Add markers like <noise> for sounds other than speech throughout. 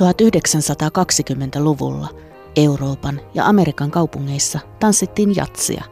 1920-luvulla Euroopan ja Amerikan kaupungeissa tanssittiin jatsia.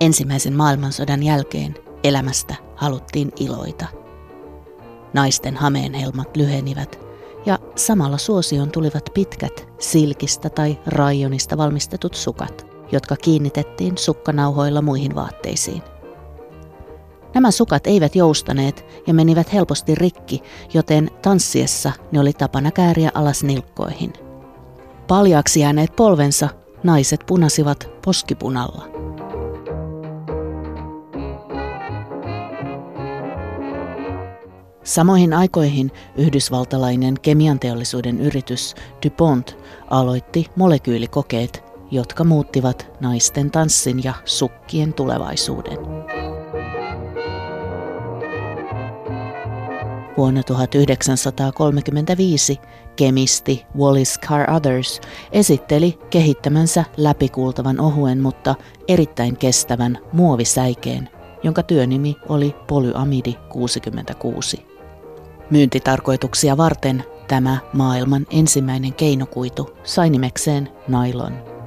Ensimmäisen maailmansodan jälkeen elämästä haluttiin iloita. Naisten hameenhelmat lyhenivät ja samalla suosion tulivat pitkät silkistä tai raionista valmistetut sukat, jotka kiinnitettiin sukkanauhoilla muihin vaatteisiin. Nämä sukat eivät joustaneet ja menivät helposti rikki, joten tanssiessa ne oli tapana kääriä alas nilkkoihin. Paljaaksi jääneet polvensa naiset punasivat poskipunalla. Samoihin aikoihin yhdysvaltalainen kemianteollisuuden yritys DuPont aloitti molekyylikokeet, jotka muuttivat naisten tanssin ja sukkien tulevaisuuden. Vuonna 1935 kemisti Wallace Carothers esitteli kehittämänsä läpikuultavan ohuen, mutta erittäin kestävän muovisäikeen, jonka työnimi oli polyamidi 66. Myyntitarkoituksia varten tämä maailman ensimmäinen keinokuitu sai nimekseen nylon.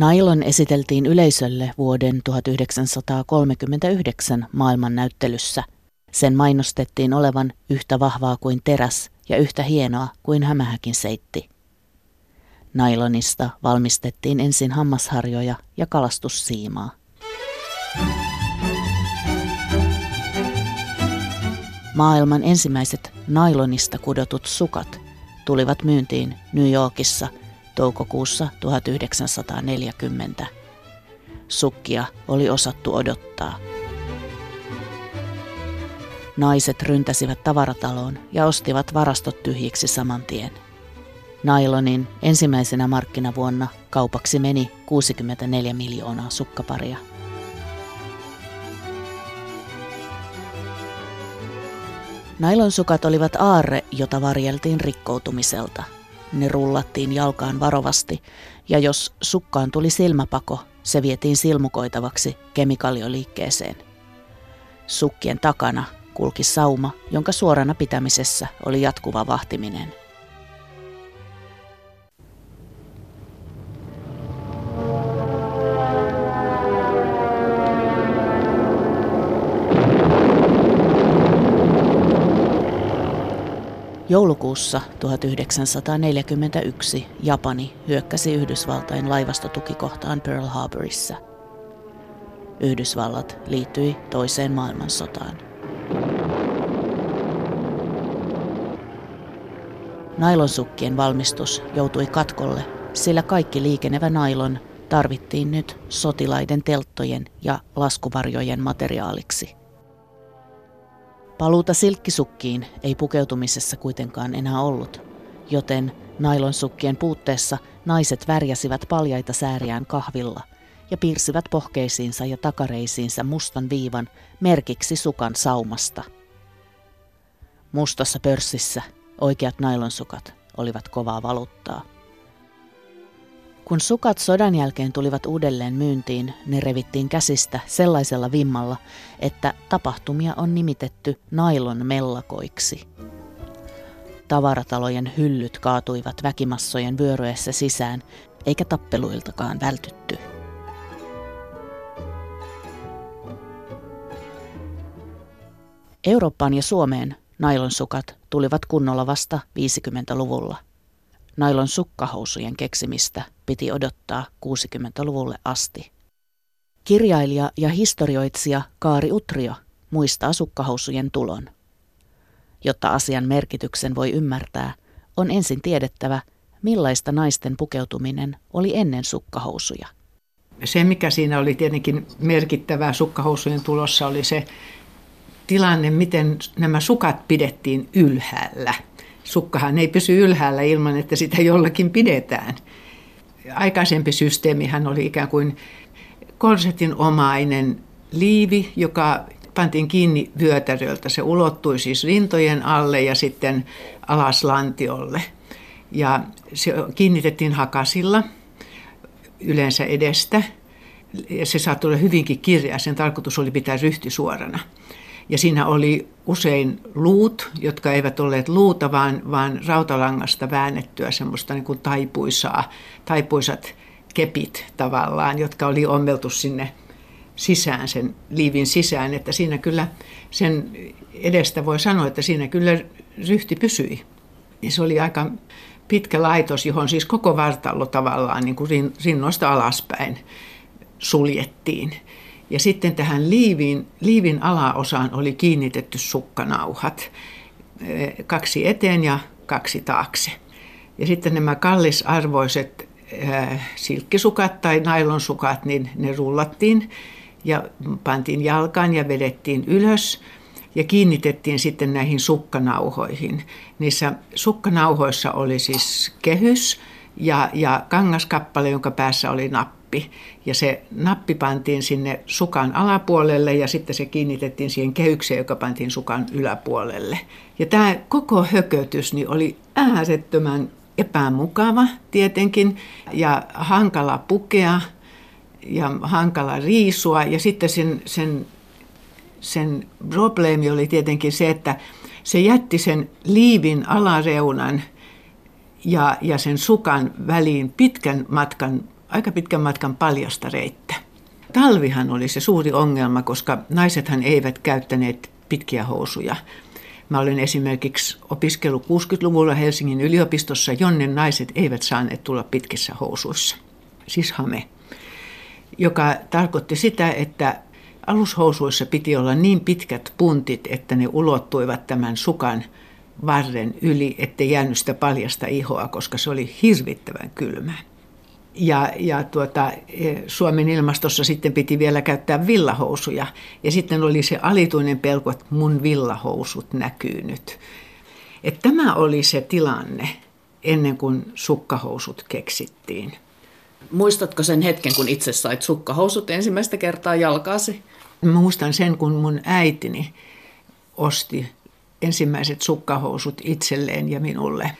Nailon esiteltiin yleisölle vuoden 1939 maailmannäyttelyssä. Sen mainostettiin olevan yhtä vahvaa kuin teräs ja yhtä hienoa kuin hämähäkin seitti. Nailonista valmistettiin ensin hammasharjoja ja kalastussiimaa. Maailman ensimmäiset nailonista kudotut sukat tulivat myyntiin New Yorkissa toukokuussa 1940. Sukkia oli osattu odottaa. Naiset ryntäsivät tavarataloon ja ostivat varastot tyhjiksi saman tien. Nailonin ensimmäisenä markkinavuonna kaupaksi meni 64 miljoonaa sukkaparia. Nailonsukat olivat aarre, jota varjeltiin rikkoutumiselta. Ne rullattiin jalkaan varovasti, ja jos sukkaan tuli silmäpako, se vietiin silmukoitavaksi kemikalioliikkeeseen. Sukkien takana kulki sauma, jonka suorana pitämisessä oli jatkuva vahtiminen. Joulukuussa 1941 Japani hyökkäsi Yhdysvaltain laivastotukikohtaan Pearl Harborissa. Yhdysvallat liittyi toiseen maailmansotaan. Nailonsukkien valmistus joutui katkolle, sillä kaikki liikenevä nailon tarvittiin nyt sotilaiden telttojen ja laskuvarjojen materiaaliksi. Paluuta silkkisukkiin ei pukeutumisessa kuitenkaan enää ollut, joten nailonsukkien puutteessa naiset värjäsivät paljaita sääriään kahvilla ja piirsivät pohkeisiinsa ja takareisiinsa mustan viivan merkiksi sukan saumasta. Mustassa pörssissä oikeat nailonsukat olivat kovaa valuuttaa. Kun sukat sodan jälkeen tulivat uudelleen myyntiin, ne revittiin käsistä sellaisella vimmalla, että tapahtumia on nimitetty nailon mellakoiksi. Tavaratalojen hyllyt kaatuivat väkimassojen vyöryessä sisään, eikä tappeluiltakaan vältytty. Eurooppaan ja Suomeen nailonsukat tulivat kunnolla vasta 50-luvulla – Nailon sukkahousujen keksimistä piti odottaa 60-luvulle asti. Kirjailija ja historioitsija Kaari Utrio muistaa sukkahousujen tulon. Jotta asian merkityksen voi ymmärtää, on ensin tiedettävä, millaista naisten pukeutuminen oli ennen sukkahousuja. Se, mikä siinä oli tietenkin merkittävää sukkahousujen tulossa, oli se tilanne, miten nämä sukat pidettiin ylhäällä – sukkahan ei pysy ylhäällä ilman, että sitä jollakin pidetään. Aikaisempi systeemihän oli ikään kuin korsetin omainen liivi, joka pantiin kiinni vyötäröltä. Se ulottui siis rintojen alle ja sitten alas lantiolle. Ja se kiinnitettiin hakasilla yleensä edestä. se saattoi olla hyvinkin kirja. Sen tarkoitus oli pitää ryhti suorana. Ja siinä oli usein luut, jotka eivät olleet luuta, vaan, vaan rautalangasta väännettyä semmoista niin kuin taipuisaa, taipuisat kepit tavallaan, jotka oli ommeltu sinne sisään, sen liivin sisään. Että siinä kyllä sen edestä voi sanoa, että siinä kyllä ryhti pysyi. Ja se oli aika pitkä laitos, johon siis koko vartalo tavallaan niin kuin rinnoista alaspäin suljettiin. Ja sitten tähän liivin, liivin alaosaan oli kiinnitetty sukkanauhat, eh, kaksi eteen ja kaksi taakse. Ja sitten nämä kallisarvoiset äh, silkkisukat tai nailonsukat, niin ne rullattiin ja pantiin jalkaan ja vedettiin ylös ja kiinnitettiin sitten näihin sukkanauhoihin. Niissä sukkanauhoissa oli siis kehys ja, ja kangaskappale, jonka päässä oli nappi. Ja se nappi pantiin sinne sukan alapuolelle ja sitten se kiinnitettiin siihen kehykseen, joka pantiin sukan yläpuolelle. Ja tämä koko hökötys niin oli äärettömän epämukava tietenkin ja hankala pukea ja hankala riisua. Ja sitten sen, sen, sen probleemi oli tietenkin se, että se jätti sen liivin alareunan ja, ja sen sukan väliin pitkän matkan, aika pitkän matkan paljasta reittä. Talvihan oli se suuri ongelma, koska naisethan eivät käyttäneet pitkiä housuja. Mä olen esimerkiksi opiskellut 60-luvulla Helsingin yliopistossa, jonne naiset eivät saaneet tulla pitkissä housuissa. Siis hame. Joka tarkoitti sitä, että alushousuissa piti olla niin pitkät puntit, että ne ulottuivat tämän sukan varren yli, ettei jäänyt sitä paljasta ihoa, koska se oli hirvittävän kylmä. Ja, ja tuota, e, Suomen ilmastossa sitten piti vielä käyttää villahousuja. Ja sitten oli se alituinen pelko, että mun villahousut näkyy nyt. Et tämä oli se tilanne ennen kuin sukkahousut keksittiin. Muistatko sen hetken, kun itse sait sukkahousut ensimmäistä kertaa jalkaasi? Mä muistan sen, kun mun äitini osti ensimmäiset sukkahousut itselleen ja minulle.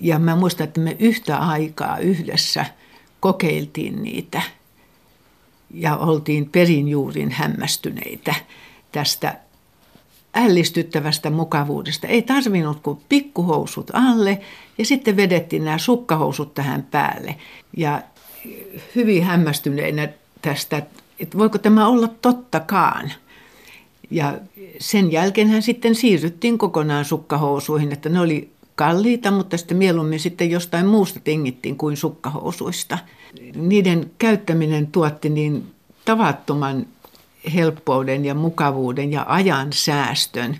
Ja mä muistan, että me yhtä aikaa yhdessä kokeiltiin niitä ja oltiin perinjuurin hämmästyneitä tästä ällistyttävästä mukavuudesta. Ei tarvinnut kuin pikkuhousut alle ja sitten vedettiin nämä sukkahousut tähän päälle. Ja hyvin hämmästyneinä tästä, että voiko tämä olla tottakaan. Ja sen jälkeen hän sitten siirryttiin kokonaan sukkahousuihin, että ne oli kalliita, mutta sitten mieluummin sitten jostain muusta tingittiin kuin sukkahousuista. Niiden käyttäminen tuotti niin tavattoman helppouden ja mukavuuden ja ajan säästön.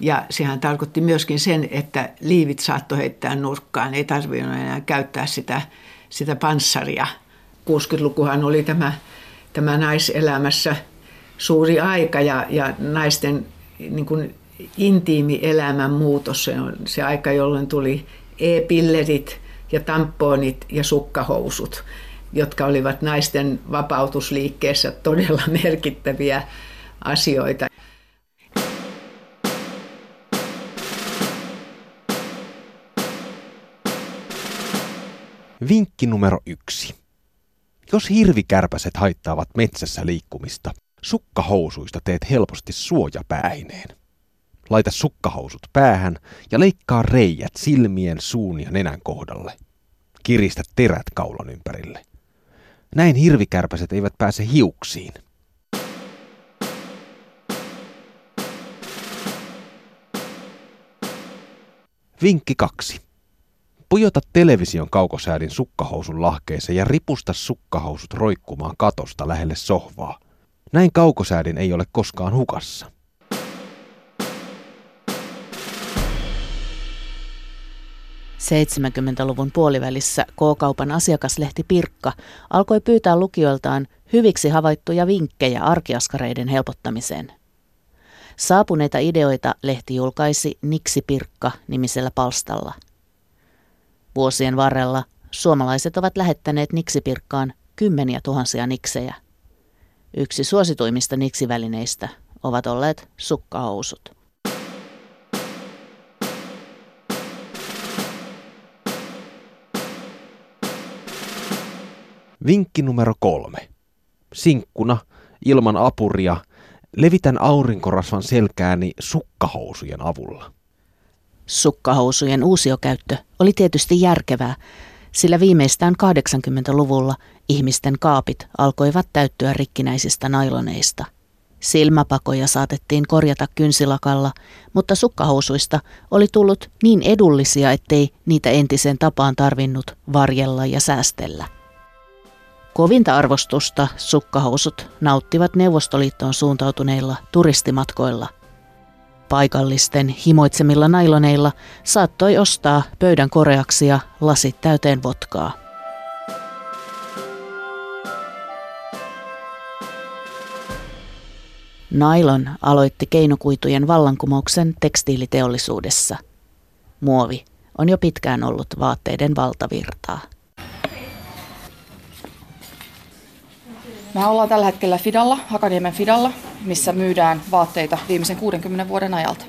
Ja sehän tarkoitti myöskin sen, että liivit saattoi heittää nurkkaan, ei tarvinnut enää käyttää sitä, sitä panssaria. 60-lukuhan oli tämä, tämä naiselämässä suuri aika ja, ja naisten niin kuin intiimi elämän muutos. Se on se aika, jolloin tuli e-pillerit ja tamponit ja sukkahousut, jotka olivat naisten vapautusliikkeessä todella <laughs> merkittäviä asioita. Vinkki numero yksi. Jos hirvikärpäset haittaavat metsässä liikkumista, sukkahousuista teet helposti suojapäineen. Laita sukkahousut päähän ja leikkaa reijät silmien, suun ja nenän kohdalle. Kiristä terät kaulan ympärille. Näin hirvikärpäset eivät pääse hiuksiin. Vinkki 2. Pujota television kaukosäädin sukkahousun lahkeeseen ja ripusta sukkahousut roikkumaan katosta lähelle sohvaa. Näin kaukosäädin ei ole koskaan hukassa. 70-luvun puolivälissä K-kaupan asiakaslehti Pirkka alkoi pyytää lukijoiltaan hyviksi havaittuja vinkkejä arkiaskareiden helpottamiseen. Saapuneita ideoita lehti julkaisi Niksi Pirkka nimisellä palstalla. Vuosien varrella suomalaiset ovat lähettäneet Niksipirkkaan kymmeniä tuhansia niksejä. Yksi suosituimmista niksivälineistä ovat olleet sukkahousut. Vinkki numero kolme. sinkkuna, ilman apuria, levitän aurinkorasvan selkääni sukkahousujen avulla. Sukkahousujen uusiokäyttö oli tietysti järkevää, sillä viimeistään 80-luvulla ihmisten kaapit alkoivat täyttyä rikkinäisistä nailoneista. Silmäpakoja saatettiin korjata kynsilakalla, mutta sukkahousuista oli tullut niin edullisia, ettei niitä entisen tapaan tarvinnut varjella ja säästellä. Kovinta arvostusta sukkahousut nauttivat Neuvostoliittoon suuntautuneilla turistimatkoilla. Paikallisten himoitsemilla nailoneilla saattoi ostaa pöydän koreaksi ja lasit täyteen votkaa. Nailon aloitti keinokuitujen vallankumouksen tekstiiliteollisuudessa. Muovi on jo pitkään ollut vaatteiden valtavirtaa. Me ollaan tällä hetkellä Fidalla, Hakaniemen Fidalla, missä myydään vaatteita viimeisen 60 vuoden ajalta.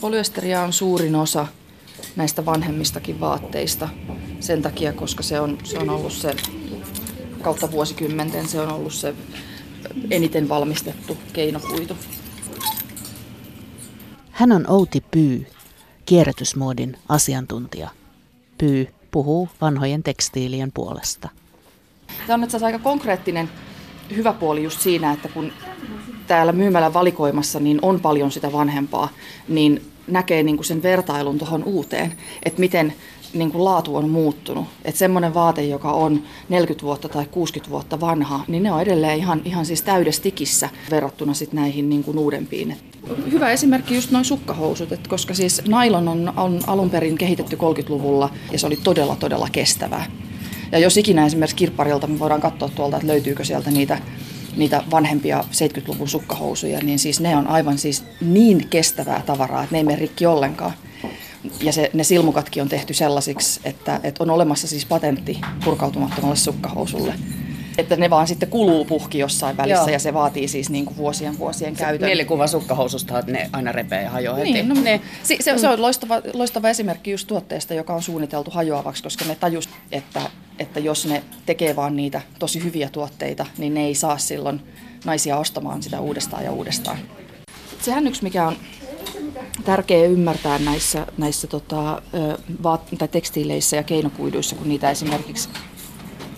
Polyesteria on suurin osa näistä vanhemmistakin vaatteista sen takia, koska se on, se on ollut se kautta vuosikymmenten, se on ollut se eniten valmistettu keinokuitu. Hän on Outi Pyy, kierrätysmuodin asiantuntija. Pyy puhuu vanhojen tekstiilien puolesta. Tämä on itse aika konkreettinen hyvä puoli just siinä, että kun täällä myymällä valikoimassa niin on paljon sitä vanhempaa, niin näkee niin kuin sen vertailun tuohon uuteen, että miten niin kuin laatu on muuttunut. Että semmoinen vaate, joka on 40 vuotta tai 60 vuotta vanha, niin ne on edelleen ihan, ihan siis täydestikissä verrattuna sit näihin niin kuin uudempiin. Hyvä esimerkki just noin sukkahousut, että koska siis nailon on, on alun perin kehitetty 30-luvulla ja se oli todella todella kestävää. Ja jos ikinä esimerkiksi kirpparilta me voidaan katsoa tuolta, että löytyykö sieltä niitä, niitä vanhempia 70-luvun sukkahousuja, niin siis ne on aivan siis niin kestävää tavaraa, että ne ei mene rikki ollenkaan. Ja se, ne silmukatkin on tehty sellaisiksi, että, että on olemassa siis patentti purkautumattomalle sukkahousulle että ne vaan sitten kuluu puhki jossain välissä Joo. ja se vaatii siis niin kuin vuosien vuosien käytön. Mielikuva sukkahoususta, että ne aina repee ja hajoaa heti. Niin, no, ne, se, se, se on loistava, loistava esimerkki just tuotteesta, joka on suunniteltu hajoavaksi, koska ne tajus, että, että jos ne tekee vaan niitä tosi hyviä tuotteita, niin ne ei saa silloin naisia ostamaan sitä uudestaan ja uudestaan. Sehän yksi, mikä on tärkeää ymmärtää näissä, näissä tota, vaat- tai tekstiileissä ja keinokuiduissa, kun niitä esimerkiksi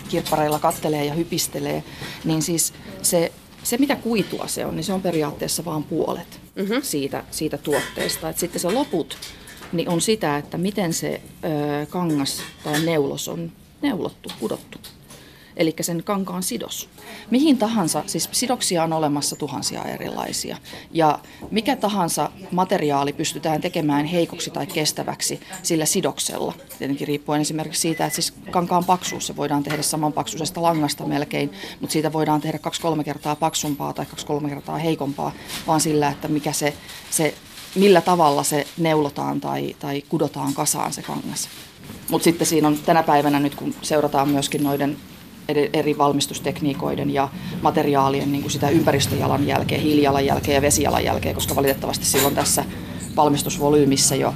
kirppareilla kattelee ja hypistelee, niin siis se, se mitä kuitua se on, niin se on periaatteessa vain puolet mm-hmm. siitä, siitä tuotteesta. Et sitten se loput niin on sitä, että miten se ö, kangas tai neulos on neulottu, pudottu eli sen kankaan sidos. Mihin tahansa, siis sidoksia on olemassa tuhansia erilaisia, ja mikä tahansa materiaali pystytään tekemään heikoksi tai kestäväksi sillä sidoksella. Tietenkin riippuen esimerkiksi siitä, että siis kankaan paksuus, se voidaan tehdä saman paksuisesta langasta melkein, mutta siitä voidaan tehdä kaksi-kolme kertaa paksumpaa tai kaksi-kolme kertaa heikompaa, vaan sillä, että mikä se, se millä tavalla se neulotaan tai, tai kudotaan kasaan se kangas. Mutta sitten siinä on tänä päivänä nyt, kun seurataan myöskin noiden eri valmistustekniikoiden ja materiaalien niin kuin sitä ympäristöjalanjälkeä, hiilijalanjälkeä ja vesijalanjälkeä, koska valitettavasti silloin tässä valmistusvolyymissä jo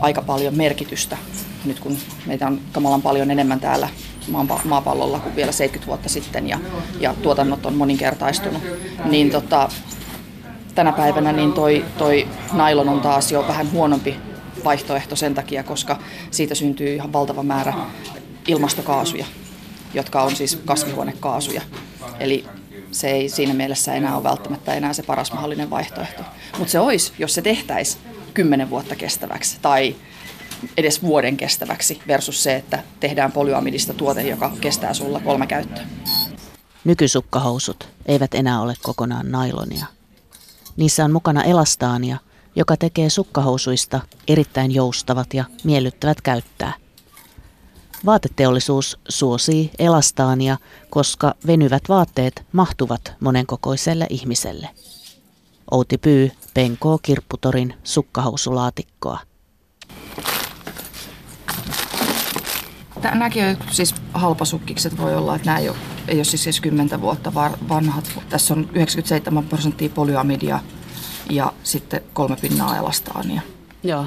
aika paljon merkitystä. Nyt kun meitä on kamalan paljon enemmän täällä maapallolla kuin vielä 70 vuotta sitten ja, ja tuotannot on moninkertaistunut, niin tota, tänä päivänä niin toi, toi nailon on taas jo vähän huonompi vaihtoehto sen takia, koska siitä syntyy ihan valtava määrä ilmastokaasuja jotka on siis kasvihuonekaasuja. Eli se ei siinä mielessä enää ole välttämättä enää se paras mahdollinen vaihtoehto. Mutta se olisi, jos se tehtäisiin kymmenen vuotta kestäväksi tai edes vuoden kestäväksi versus se, että tehdään polyamidista tuote, joka kestää sulla kolme käyttöä. Nykysukkahousut eivät enää ole kokonaan nailonia. Niissä on mukana elastaania, joka tekee sukkahousuista erittäin joustavat ja miellyttävät käyttää. Vaateteollisuus suosii elastaania, koska venyvät vaatteet mahtuvat monenkokoiselle ihmiselle. Outi Pyy penkoo kirpputorin sukkahousulaatikkoa. Nämäkin on siis halpasukkikset voi olla, että nämä ei ole, ei ole siis 10 vuotta vanhat. Tässä on 97 prosenttia polyamidia ja sitten kolme pinnaa elastaania. Joo.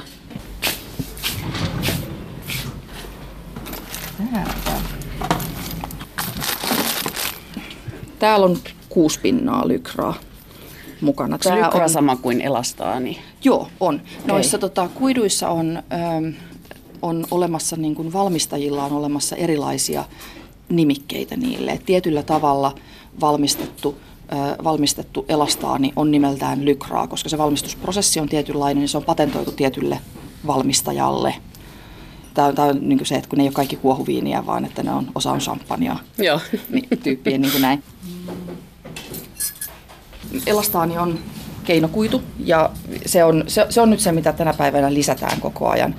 Täällä on kuusi pinnaa lykraa mukana. Onko lykra on, sama kuin elastaani? Joo, on. Okay. Noissa tota, kuiduissa on, ähm, on olemassa, niin kuin valmistajilla on olemassa erilaisia nimikkeitä niille. Et tietyllä tavalla valmistettu valmistettu elastaani on nimeltään lykraa, koska se valmistusprosessi on tietynlainen, niin se on patentoitu tietylle valmistajalle. Tämä on, tämä on niin se, että kun ne ei ole kaikki kuohuviiniä, vaan että ne on, osa on champagnea Joo. Niin, tyyppiä niin kuin näin. Elastaani on keinokuitu ja se on, se, se on nyt se, mitä tänä päivänä lisätään koko ajan.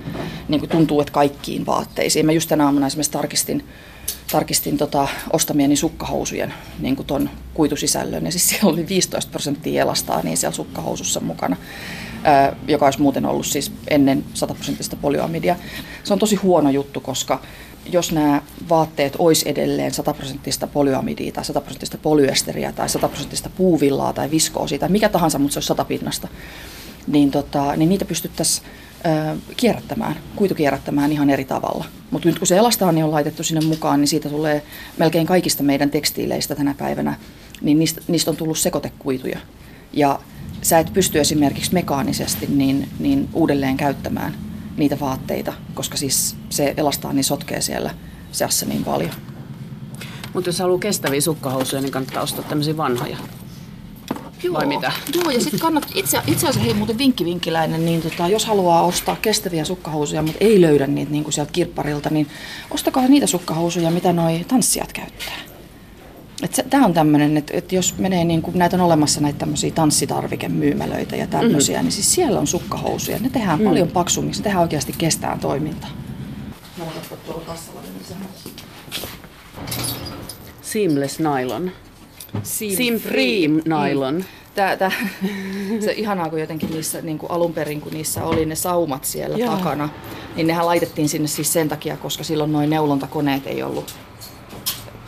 Niin kuin tuntuu, että kaikkiin vaatteisiin. Mä just tänä aamuna esimerkiksi tarkistin tarkistin tota, ostamieni sukkahousujen niin kuin ton kuitusisällön. Ja siis siellä oli 15 prosenttia elastaa niin siellä sukkahousussa mukana, joka olisi muuten ollut siis ennen 100 prosenttista polyoamidia. Se on tosi huono juttu, koska jos nämä vaatteet olisi edelleen 100 prosenttista polyamidia tai 100 prosenttista polyesteriä tai 100 prosenttista puuvillaa tai viskoosia tai mikä tahansa, mutta se olisi 100 pinnasta, niin, tota, niin niitä pystyttäisiin kierrättämään, kuitukierrättämään ihan eri tavalla. Mutta nyt kun se elastaani on laitettu sinne mukaan, niin siitä tulee melkein kaikista meidän tekstiileistä tänä päivänä, niin niistä, niistä on tullut sekoitekuituja. Ja sä et pysty esimerkiksi mekaanisesti niin, niin uudelleen käyttämään niitä vaatteita, koska siis se elastaani sotkee siellä seassa niin paljon. Mutta jos haluaa kestäviä sukkahousuja, niin kannattaa ostaa tämmöisiä vanhoja. Joo, vai mitä? Joo, ja sitten kannattaa, itse, itse asiassa hei muuten vinkki vinkkiläinen, niin tota, jos haluaa ostaa kestäviä sukkahousuja, mutta ei löydä niitä niin kuin sieltä kirpparilta, niin ostakaa niitä sukkahousuja, mitä noi tanssijat käyttää. Tämä on tämmöinen, että et jos menee, niin kuin, näitä on olemassa näitä tämmöisiä tanssitarvikemyymälöitä ja tämmöisiä, mm. niin siis siellä on sukkahousuja. Ne tehdään mm. paljon paksummiksi, ne tehdään oikeasti kestään toimintaa. Seamless nylon. Sim, Free nylon. Mm. Tää, tää, se ihanaa, kun jotenkin niissä niin kuin alun perin, kun niissä oli ne saumat siellä Joo. takana, niin nehän laitettiin sinne siis sen takia, koska silloin noin neulontakoneet ei ollut,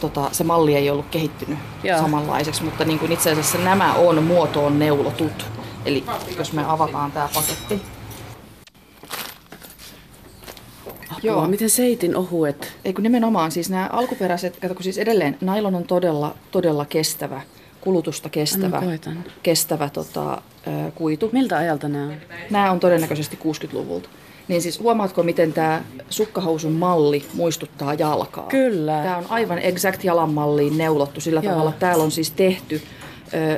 tota, se malli ei ollut kehittynyt Joo. samanlaiseksi, mutta niin kuin itse asiassa nämä on muotoon neulotut. Eli jos me avataan tämä paketti, Joo. Miten seitin ohuet? Ei kun nimenomaan siis nämä alkuperäiset, kato kun siis edelleen nailon on todella, todella kestävä, kulutusta kestävä, kestävä tota, kuitu. Miltä ajalta nämä on? Nämä on todennäköisesti 60-luvulta. Niin siis huomaatko, miten tämä sukkahousun malli muistuttaa jalkaa? Kyllä. Tämä on aivan exact jalan malliin neulottu sillä Joo. tavalla. Täällä on siis tehty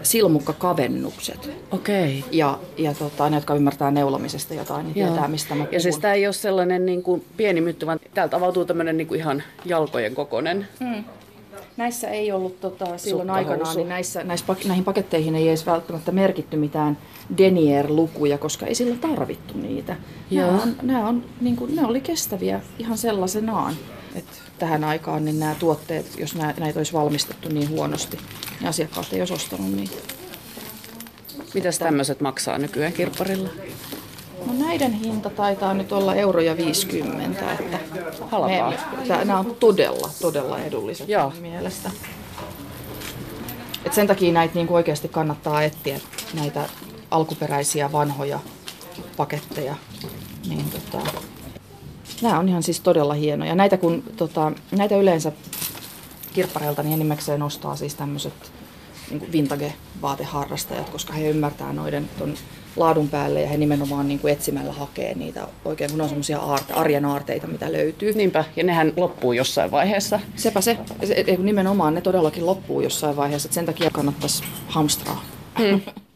silmukkakavennukset. Okei. Okay. Ja, ja tota, ne, jotka ymmärtää neulomisesta jotain, niin Joo. tietää, mistä mä puhun. Ja siis tämä ei ole sellainen niin kuin pieni mytty, vaan täältä avautuu tämmöinen niin kuin ihan jalkojen kokonen. Hmm. Näissä ei ollut tota, silloin aikanaan, niin näissä, näissä, näihin paketteihin ei edes välttämättä merkitty mitään Denier-lukuja, koska ei silloin tarvittu niitä. Joo. Nämä, on, nämä on, niin kuin, ne oli kestäviä ihan sellaisenaan. Et tähän aikaan niin nämä tuotteet, jos näitä olisi valmistettu niin huonosti, niin asiakkaat ei olisi ostanut niitä. Mitäs tämmöiset maksaa nykyään kirpparilla? No näiden hinta taitaa nyt olla euroja 50. Että Halpaa. Me, nämä on todella, todella edulliset Joo. mielestä. Et sen takia näitä niin oikeasti kannattaa etsiä näitä alkuperäisiä vanhoja paketteja. Niin tota, nämä on ihan siis todella hienoja. Näitä, kun, tota, näitä yleensä kirppareilta niin enimmäkseen nostaa siis tämmöiset niin vintage-vaateharrastajat, koska he ymmärtää noiden ton laadun päälle ja he nimenomaan niin kuin etsimällä hakee niitä oikein, kun on semmoisia aarte, arjen aarteita, mitä löytyy. Niinpä, ja nehän loppuu jossain vaiheessa. Sepä se, se nimenomaan ne todellakin loppuu jossain vaiheessa, että sen takia kannattaisi hamstraa. Hmm. <laughs>